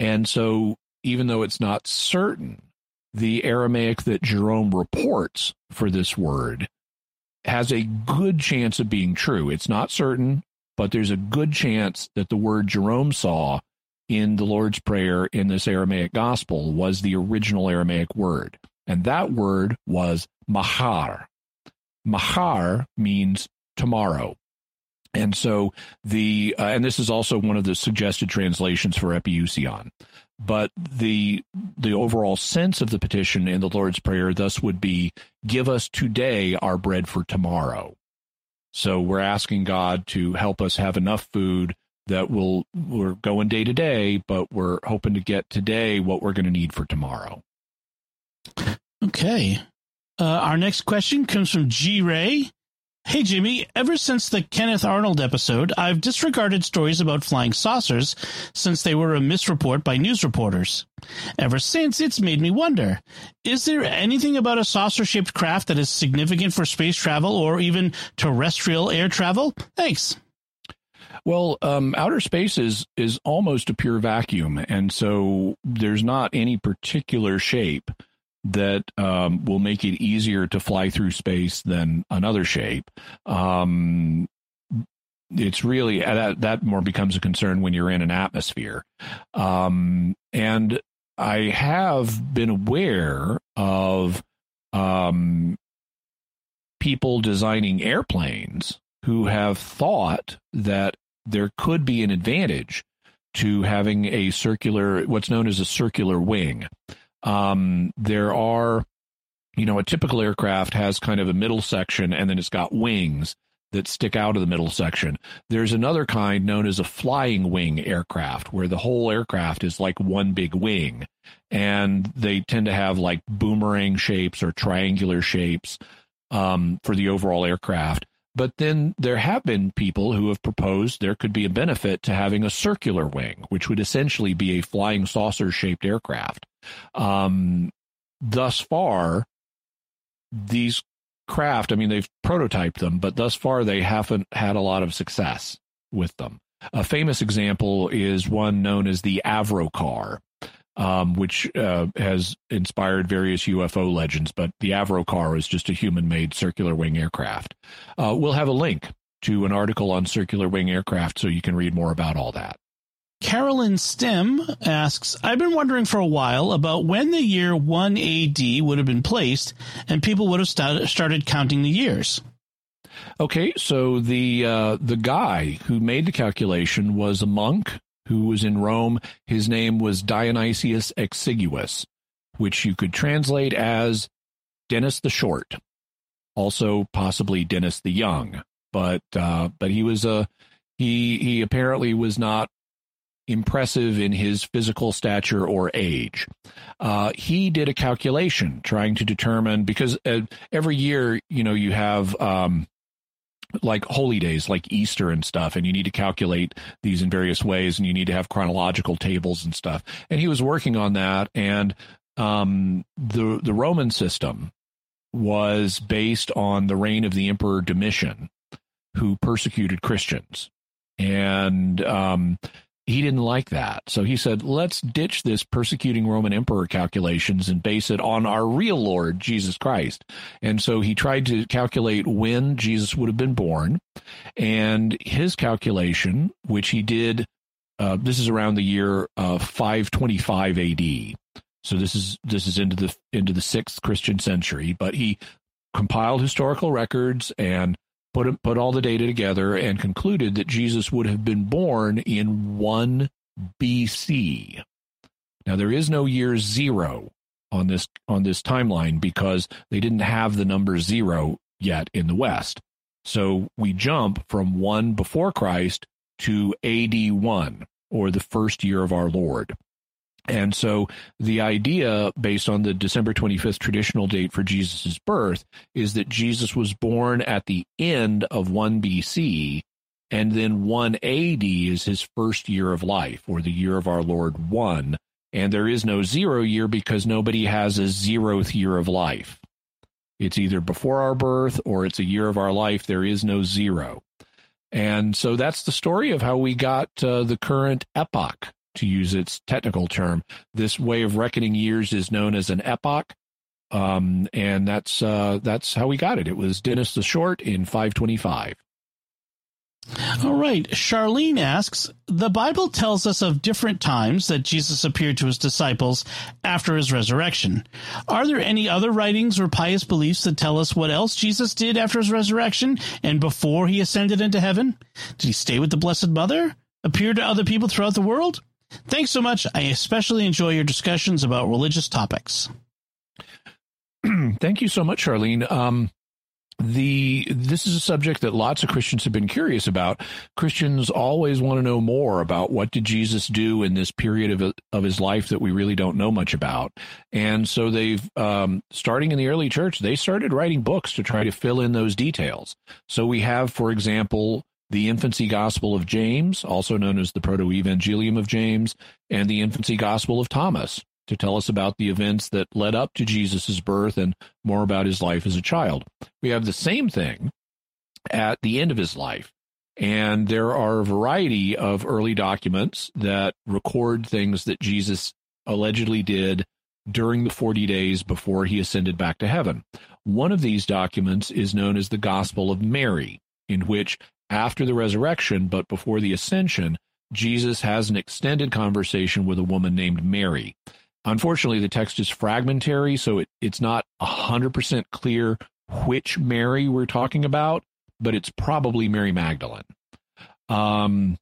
[SPEAKER 2] And so even though it's not certain, the Aramaic that Jerome reports for this word has a good chance of being true. It's not certain, but there's a good chance that the word Jerome saw in the Lord's Prayer in this Aramaic gospel was the original Aramaic word. And that word was mahar. Mahar means tomorrow. And so the, uh, and this is also one of the suggested translations for epiousion but the the overall sense of the petition in the Lord's Prayer thus would be give us today our bread for tomorrow. So we're asking God to help us have enough food that we'll, we're going day to day, but we're hoping to get today what we're going to need for tomorrow.
[SPEAKER 1] Okay. Uh, our next question comes from G Ray. Hey, Jimmy, ever since the Kenneth Arnold episode, I've disregarded stories about flying saucers since they were a misreport by news reporters. Ever since, it's made me wonder is there anything about a saucer shaped craft that is significant for space travel or even terrestrial air travel? Thanks.
[SPEAKER 2] Well, um, outer space is is almost a pure vacuum, and so there's not any particular shape that um, will make it easier to fly through space than another shape. Um, it's really uh, that that more becomes a concern when you're in an atmosphere. Um, and I have been aware of um, people designing airplanes who have thought that there could be an advantage to having a circular, what's known as a circular wing. Um, there are, you know, a typical aircraft has kind of a middle section and then it's got wings that stick out of the middle section. There's another kind known as a flying wing aircraft, where the whole aircraft is like one big wing. And they tend to have like boomerang shapes or triangular shapes um, for the overall aircraft. But then there have been people who have proposed there could be a benefit to having a circular wing, which would essentially be a flying saucer shaped aircraft. Um, thus far, these craft, I mean, they've prototyped them, but thus far they haven't had a lot of success with them. A famous example is one known as the Avrocar, um, which uh, has inspired various UFO legends, but the Avrocar is just a human made circular wing aircraft. Uh, we'll have a link to an article on circular wing aircraft so you can read more about all that.
[SPEAKER 1] Carolyn Stem asks, I've been wondering for a while about when the year 1 AD would have been placed and people would have st- started counting the years.
[SPEAKER 2] Okay, so the uh, the guy who made the calculation was a monk who was in Rome. His name was Dionysius Exiguus, which you could translate as Dennis the Short, also possibly Dennis the Young. But uh, but he was a he he apparently was not impressive in his physical stature or age. Uh, he did a calculation trying to determine because uh, every year, you know, you have um, like holy days like Easter and stuff, and you need to calculate these in various ways, and you need to have chronological tables and stuff. And he was working on that, and um, the the Roman system was based on the reign of the Emperor Domitian, who persecuted Christians, and um, he didn't like that. So he said, let's ditch this persecuting Roman emperor calculations and base it on our real Lord, Jesus Christ. And so he tried to calculate when Jesus would have been born. And his calculation, which he did, uh, this is around the year uh, 525 AD. So this is this is into the into the sixth Christian century, but he compiled historical records and put put all the data together and concluded that Jesus would have been born in 1 BC. Now there is no year 0 on this on this timeline because they didn't have the number 0 yet in the west. So we jump from 1 before Christ to AD 1 or the first year of our Lord. And so the idea, based on the December 25th traditional date for Jesus' birth, is that Jesus was born at the end of 1 BC, and then 1 AD is his first year of life, or the year of our Lord 1. And there is no zero year because nobody has a zeroth year of life. It's either before our birth or it's a year of our life. There is no zero. And so that's the story of how we got uh, the current epoch to use its technical term. This way of reckoning years is known as an epoch. Um, and that's uh, that's how we got it. It was Dennis the Short in 525.
[SPEAKER 1] All right. Charlene asks The Bible tells us of different times that Jesus appeared to his disciples after his resurrection. Are there any other writings or pious beliefs that tell us what else Jesus did after his resurrection and before he ascended into heaven? Did he stay with the Blessed Mother? Appear to other people throughout the world? Thanks so much. I especially enjoy your discussions about religious topics.
[SPEAKER 2] Thank you so much, Charlene. Um, the this is a subject that lots of Christians have been curious about. Christians always want to know more about what did Jesus do in this period of of his life that we really don't know much about. And so they've um, starting in the early church, they started writing books to try to fill in those details. So we have, for example, the Infancy Gospel of James, also known as the Proto Evangelium of James, and the Infancy Gospel of Thomas to tell us about the events that led up to Jesus' birth and more about his life as a child. We have the same thing at the end of his life. And there are a variety of early documents that record things that Jesus allegedly did during the 40 days before he ascended back to heaven. One of these documents is known as the Gospel of Mary, in which after the resurrection, but before the ascension, Jesus has an extended conversation with a woman named Mary. Unfortunately, the text is fragmentary, so it, it's not 100% clear which Mary we're talking about, but it's probably Mary Magdalene. Um,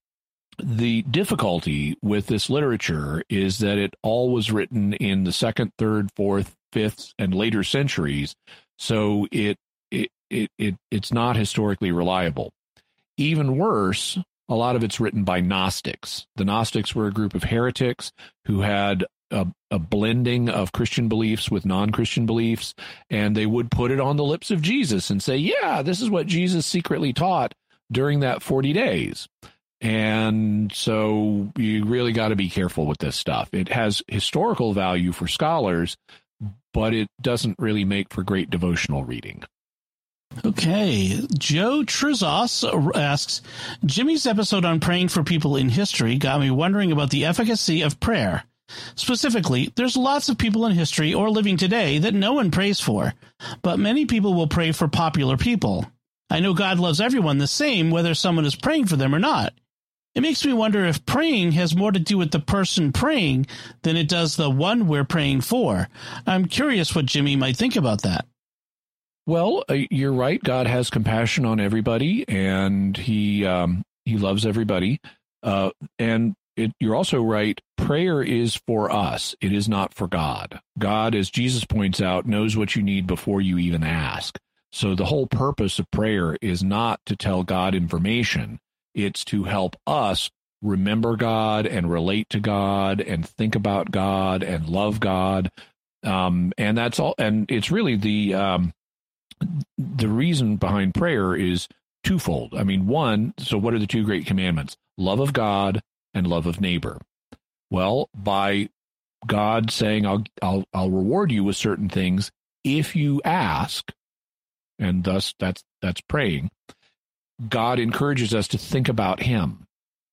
[SPEAKER 2] the difficulty with this literature is that it all was written in the second, third, fourth, fifth, and later centuries. So it, it it, it it's not historically reliable. Even worse, a lot of it's written by Gnostics. The Gnostics were a group of heretics who had a, a blending of Christian beliefs with non Christian beliefs, and they would put it on the lips of Jesus and say, Yeah, this is what Jesus secretly taught during that 40 days. And so you really got to be careful with this stuff. It has historical value for scholars, but it doesn't really make for great devotional reading.
[SPEAKER 1] Okay. Joe Trizos asks Jimmy's episode on praying for people in history got me wondering about the efficacy of prayer. Specifically, there's lots of people in history or living today that no one prays for, but many people will pray for popular people. I know God loves everyone the same whether someone is praying for them or not. It makes me wonder if praying has more to do with the person praying than it does the one we're praying for. I'm curious what Jimmy might think about that.
[SPEAKER 2] Well, uh, you're right. God has compassion on everybody, and he um, he loves everybody. Uh, and it, you're also right. Prayer is for us. It is not for God. God, as Jesus points out, knows what you need before you even ask. So the whole purpose of prayer is not to tell God information. It's to help us remember God and relate to God and think about God and love God. Um, and that's all. And it's really the um, the reason behind prayer is twofold. I mean, one, so what are the two great commandments? Love of God and love of neighbor. Well, by God saying, I'll, I'll, I'll reward you with certain things if you ask, and thus that's, that's praying. God encourages us to think about Him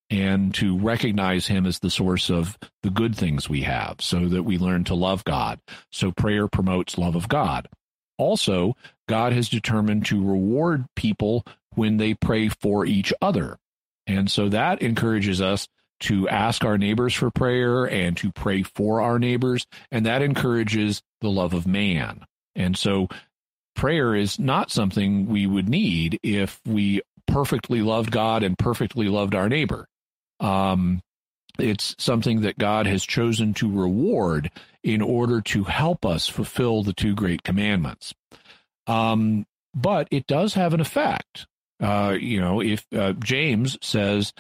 [SPEAKER 2] and to recognize Him as the source of the good things we have so that we learn to love God. So prayer promotes love of God. Also, God has determined to reward people when they pray for each other. And so that encourages us to ask our neighbors for prayer and to pray for our neighbors. And that encourages the love of man. And so prayer is not something we would need if we perfectly loved God and perfectly loved our neighbor. Um, it's something that God has chosen to reward in order to help us fulfill the two great commandments. Um, but it does have an effect. Uh, you know, if uh, James says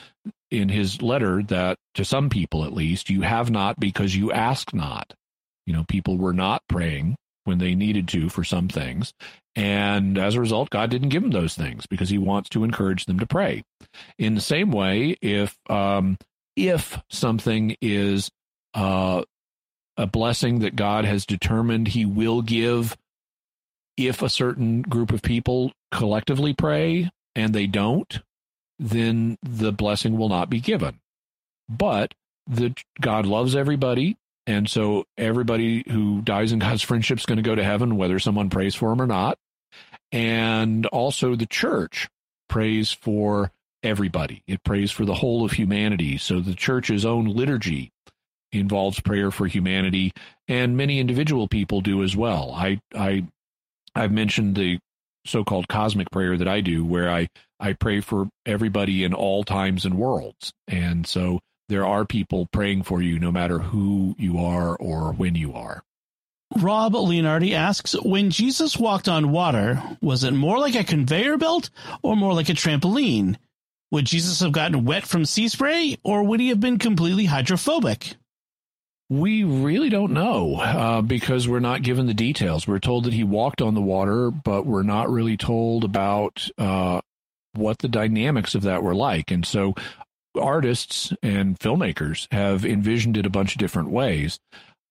[SPEAKER 2] in his letter that to some people at least, you have not because you ask not. You know, people were not praying when they needed to for some things. And as a result, God didn't give them those things because he wants to encourage them to pray. In the same way, if um, if something is uh, a blessing that God has determined he will give if a certain group of people collectively pray and they don't, then the blessing will not be given. But the God loves everybody, and so everybody who dies in God's friendship is going to go to heaven, whether someone prays for them or not. And also the church prays for everybody. It prays for the whole of humanity. So the church's own liturgy involves prayer for humanity, and many individual people do as well. I I I've mentioned the so-called cosmic prayer that I do, where I I pray for everybody in all times and worlds, and so there are people praying for you no matter who you are or when you are.
[SPEAKER 1] Rob Leonardi asks, when Jesus walked on water, was it more like a conveyor belt or more like a trampoline? Would Jesus have gotten wet from sea spray or would he have been completely hydrophobic?
[SPEAKER 2] We really don't know uh, because we're not given the details. We're told that he walked on the water, but we're not really told about uh, what the dynamics of that were like. And so artists and filmmakers have envisioned it a bunch of different ways.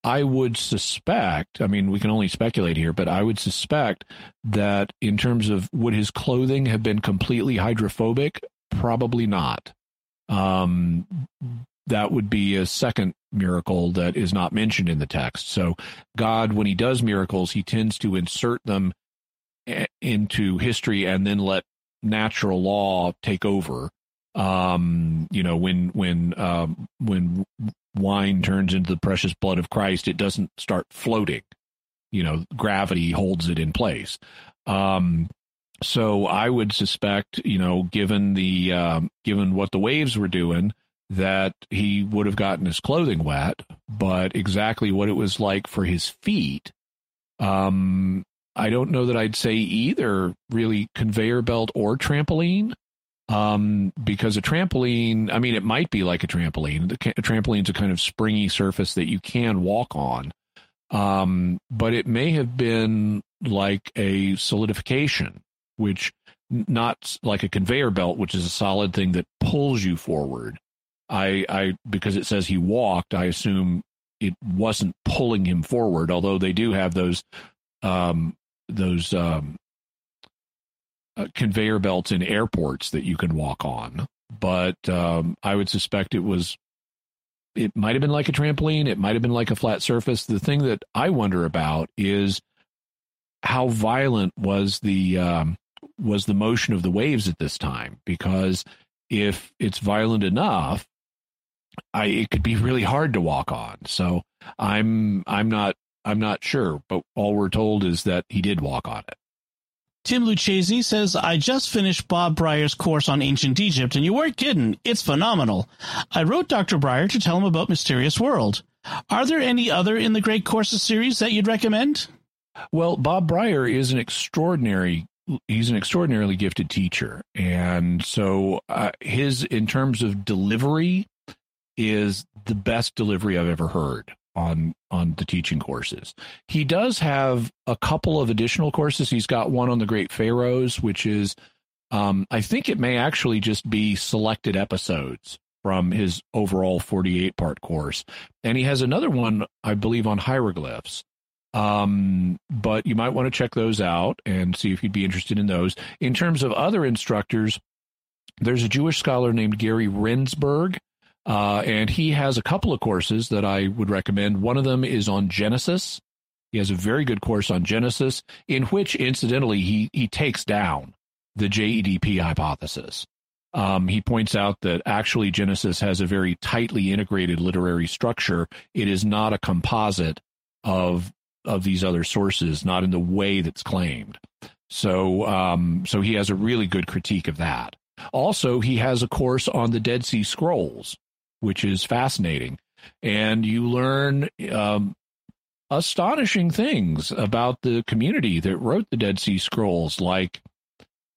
[SPEAKER 2] I would suspect, I mean, we can only speculate here, but I would suspect that in terms of would his clothing have been completely hydrophobic? Probably not. Um, that would be a second miracle that is not mentioned in the text. So, God, when he does miracles, he tends to insert them into history and then let natural law take over. Um, you know, when when um, when wine turns into the precious blood of Christ, it doesn't start floating. You know, gravity holds it in place. Um, so I would suspect, you know, given the um, given what the waves were doing, that he would have gotten his clothing wet, but exactly what it was like for his feet, um, I don't know that I'd say either really conveyor belt or trampoline. Um, because a trampoline, I mean, it might be like a trampoline. A trampoline's a kind of springy surface that you can walk on. Um, but it may have been like a solidification, which not like a conveyor belt, which is a solid thing that pulls you forward. I, I, because it says he walked, I assume it wasn't pulling him forward, although they do have those, um, those, um, uh, conveyor belts in airports that you can walk on. But um, I would suspect it was, it might have been like a trampoline. It might have been like a flat surface. The thing that I wonder about is how violent was the um, was the motion of the waves at this time? Because if it's violent enough, I it could be really hard to walk on. So I'm I'm not I'm not sure, but all we're told is that he did walk on it.
[SPEAKER 1] Tim Lucchese says, I just finished Bob Brier's course on ancient Egypt, and you weren't kidding. It's phenomenal. I wrote Dr. Brier to tell him about Mysterious World. Are there any other in the Great Courses series that you'd recommend?
[SPEAKER 2] Well, Bob Brier is an extraordinary he's an extraordinarily gifted teacher and so uh, his in terms of delivery is the best delivery i've ever heard on on the teaching courses. He does have a couple of additional courses. He's got one on the Great Pharaohs, which is um, I think it may actually just be selected episodes from his overall 48 part course. And he has another one, I believe, on hieroglyphs. Um, but you might want to check those out and see if you'd be interested in those. In terms of other instructors, there's a Jewish scholar named Gary Rendsburg uh, and he has a couple of courses that I would recommend. One of them is on Genesis. He has a very good course on Genesis, in which, incidentally, he he takes down the JEDP hypothesis. Um, he points out that actually Genesis has a very tightly integrated literary structure. It is not a composite of of these other sources, not in the way that's claimed. So, um, so he has a really good critique of that. Also, he has a course on the Dead Sea Scrolls, which is fascinating. And you learn um, astonishing things about the community that wrote the Dead Sea Scrolls. Like,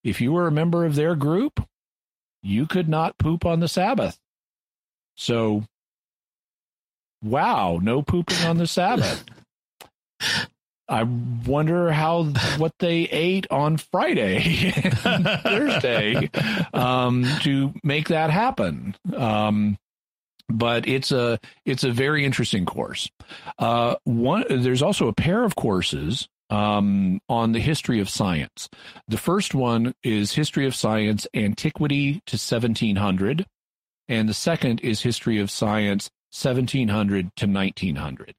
[SPEAKER 2] if you were a member of their group, you could not poop on the Sabbath. So, wow, no pooping on the Sabbath. I wonder how what they ate on Friday Thursday um, to make that happen. Um, but it's a it's a very interesting course. Uh, one there's also a pair of courses um, on the history of science. The first one is History of Science Antiquity to 1700, and the second is History of Science 1700 to 1900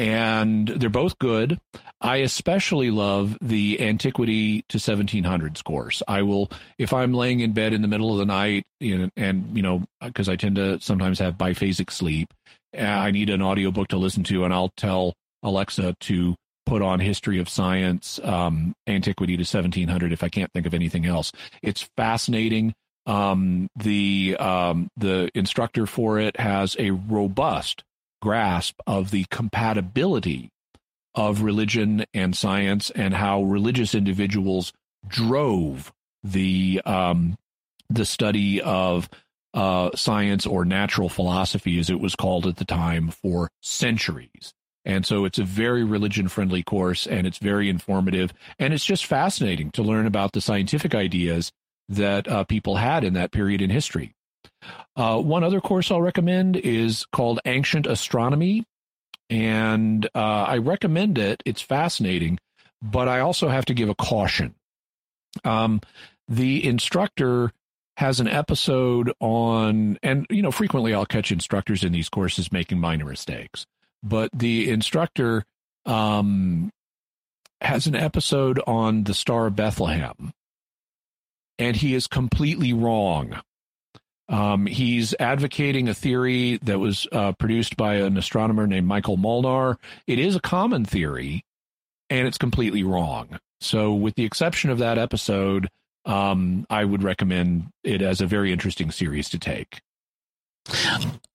[SPEAKER 2] and they're both good. I especially love the antiquity to 1700s course. I will, if I'm laying in bed in the middle of the night, and, and you know, because I tend to sometimes have biphasic sleep, I need an audiobook to listen to, and I'll tell Alexa to put on History of Science, um, Antiquity to 1700 if I can't think of anything else. It's fascinating. Um, the um, the instructor for it has a robust grasp of the compatibility of religion and science and how religious individuals drove the um, the study of uh, science or natural philosophy, as it was called at the time, for centuries. And so it's a very religion friendly course and it's very informative. And it's just fascinating to learn about the scientific ideas that uh, people had in that period in history. Uh, one other course I'll recommend is called Ancient Astronomy, and uh, I recommend it. It's fascinating, but I also have to give a caution. Um, the instructor has an episode on, and you know, frequently I'll catch instructors in these courses making minor mistakes, but the instructor um, has an episode on the Star of Bethlehem, and he is completely wrong um, he's advocating a theory that was uh, produced by an astronomer named Michael Molnar. It is a common theory, and it's completely wrong. So, with the exception of that episode, um, I would recommend it as a very interesting series to take.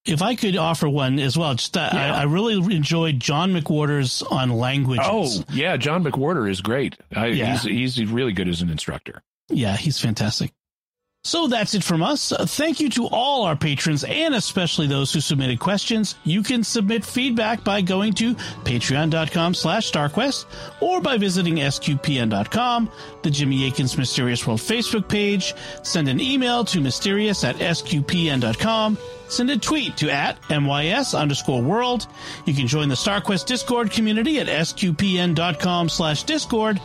[SPEAKER 1] If I could offer one as well, just uh,
[SPEAKER 2] Yeah.
[SPEAKER 1] I, I really enjoyed John McWhorter's on languages.
[SPEAKER 2] Oh, yeah, John McWhorter is great. I,
[SPEAKER 1] Yeah.
[SPEAKER 2] he's, he's really good as an instructor.
[SPEAKER 1] Yeah, he's fantastic. So that's it from us. Thank you to all our patrons and especially those who submitted questions. You can submit feedback by going to patreon.com slash starquest or by visiting sqpn.com, the Jimmy Akin's Mysterious World Facebook page. Send an email to mysterious at sqpn.com. Send a tweet to at MYS underscore world. You can join the StarQuest Discord community at sqpn.com slash Discord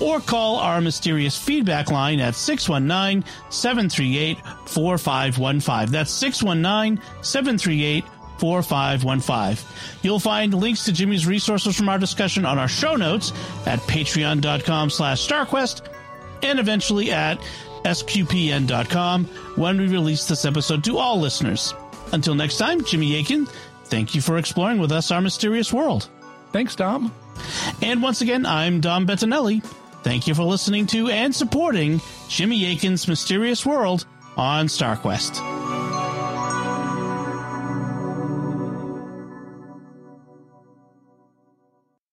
[SPEAKER 1] or call our mysterious feedback line at 619 738 4515. That's 619 738 4515. You'll find links to Jimmy's resources from our discussion on our show notes at patreon.com slash starquest and eventually at sqpn.com when we release this episode to all listeners. Until next time, Jimmy Akin, thank you for exploring with us our mysterious world.
[SPEAKER 2] Thanks, Dom.
[SPEAKER 1] And once again, I'm Dom Bettinelli. Thank you for listening to and supporting Jimmy Akin's Mysterious World on StarQuest.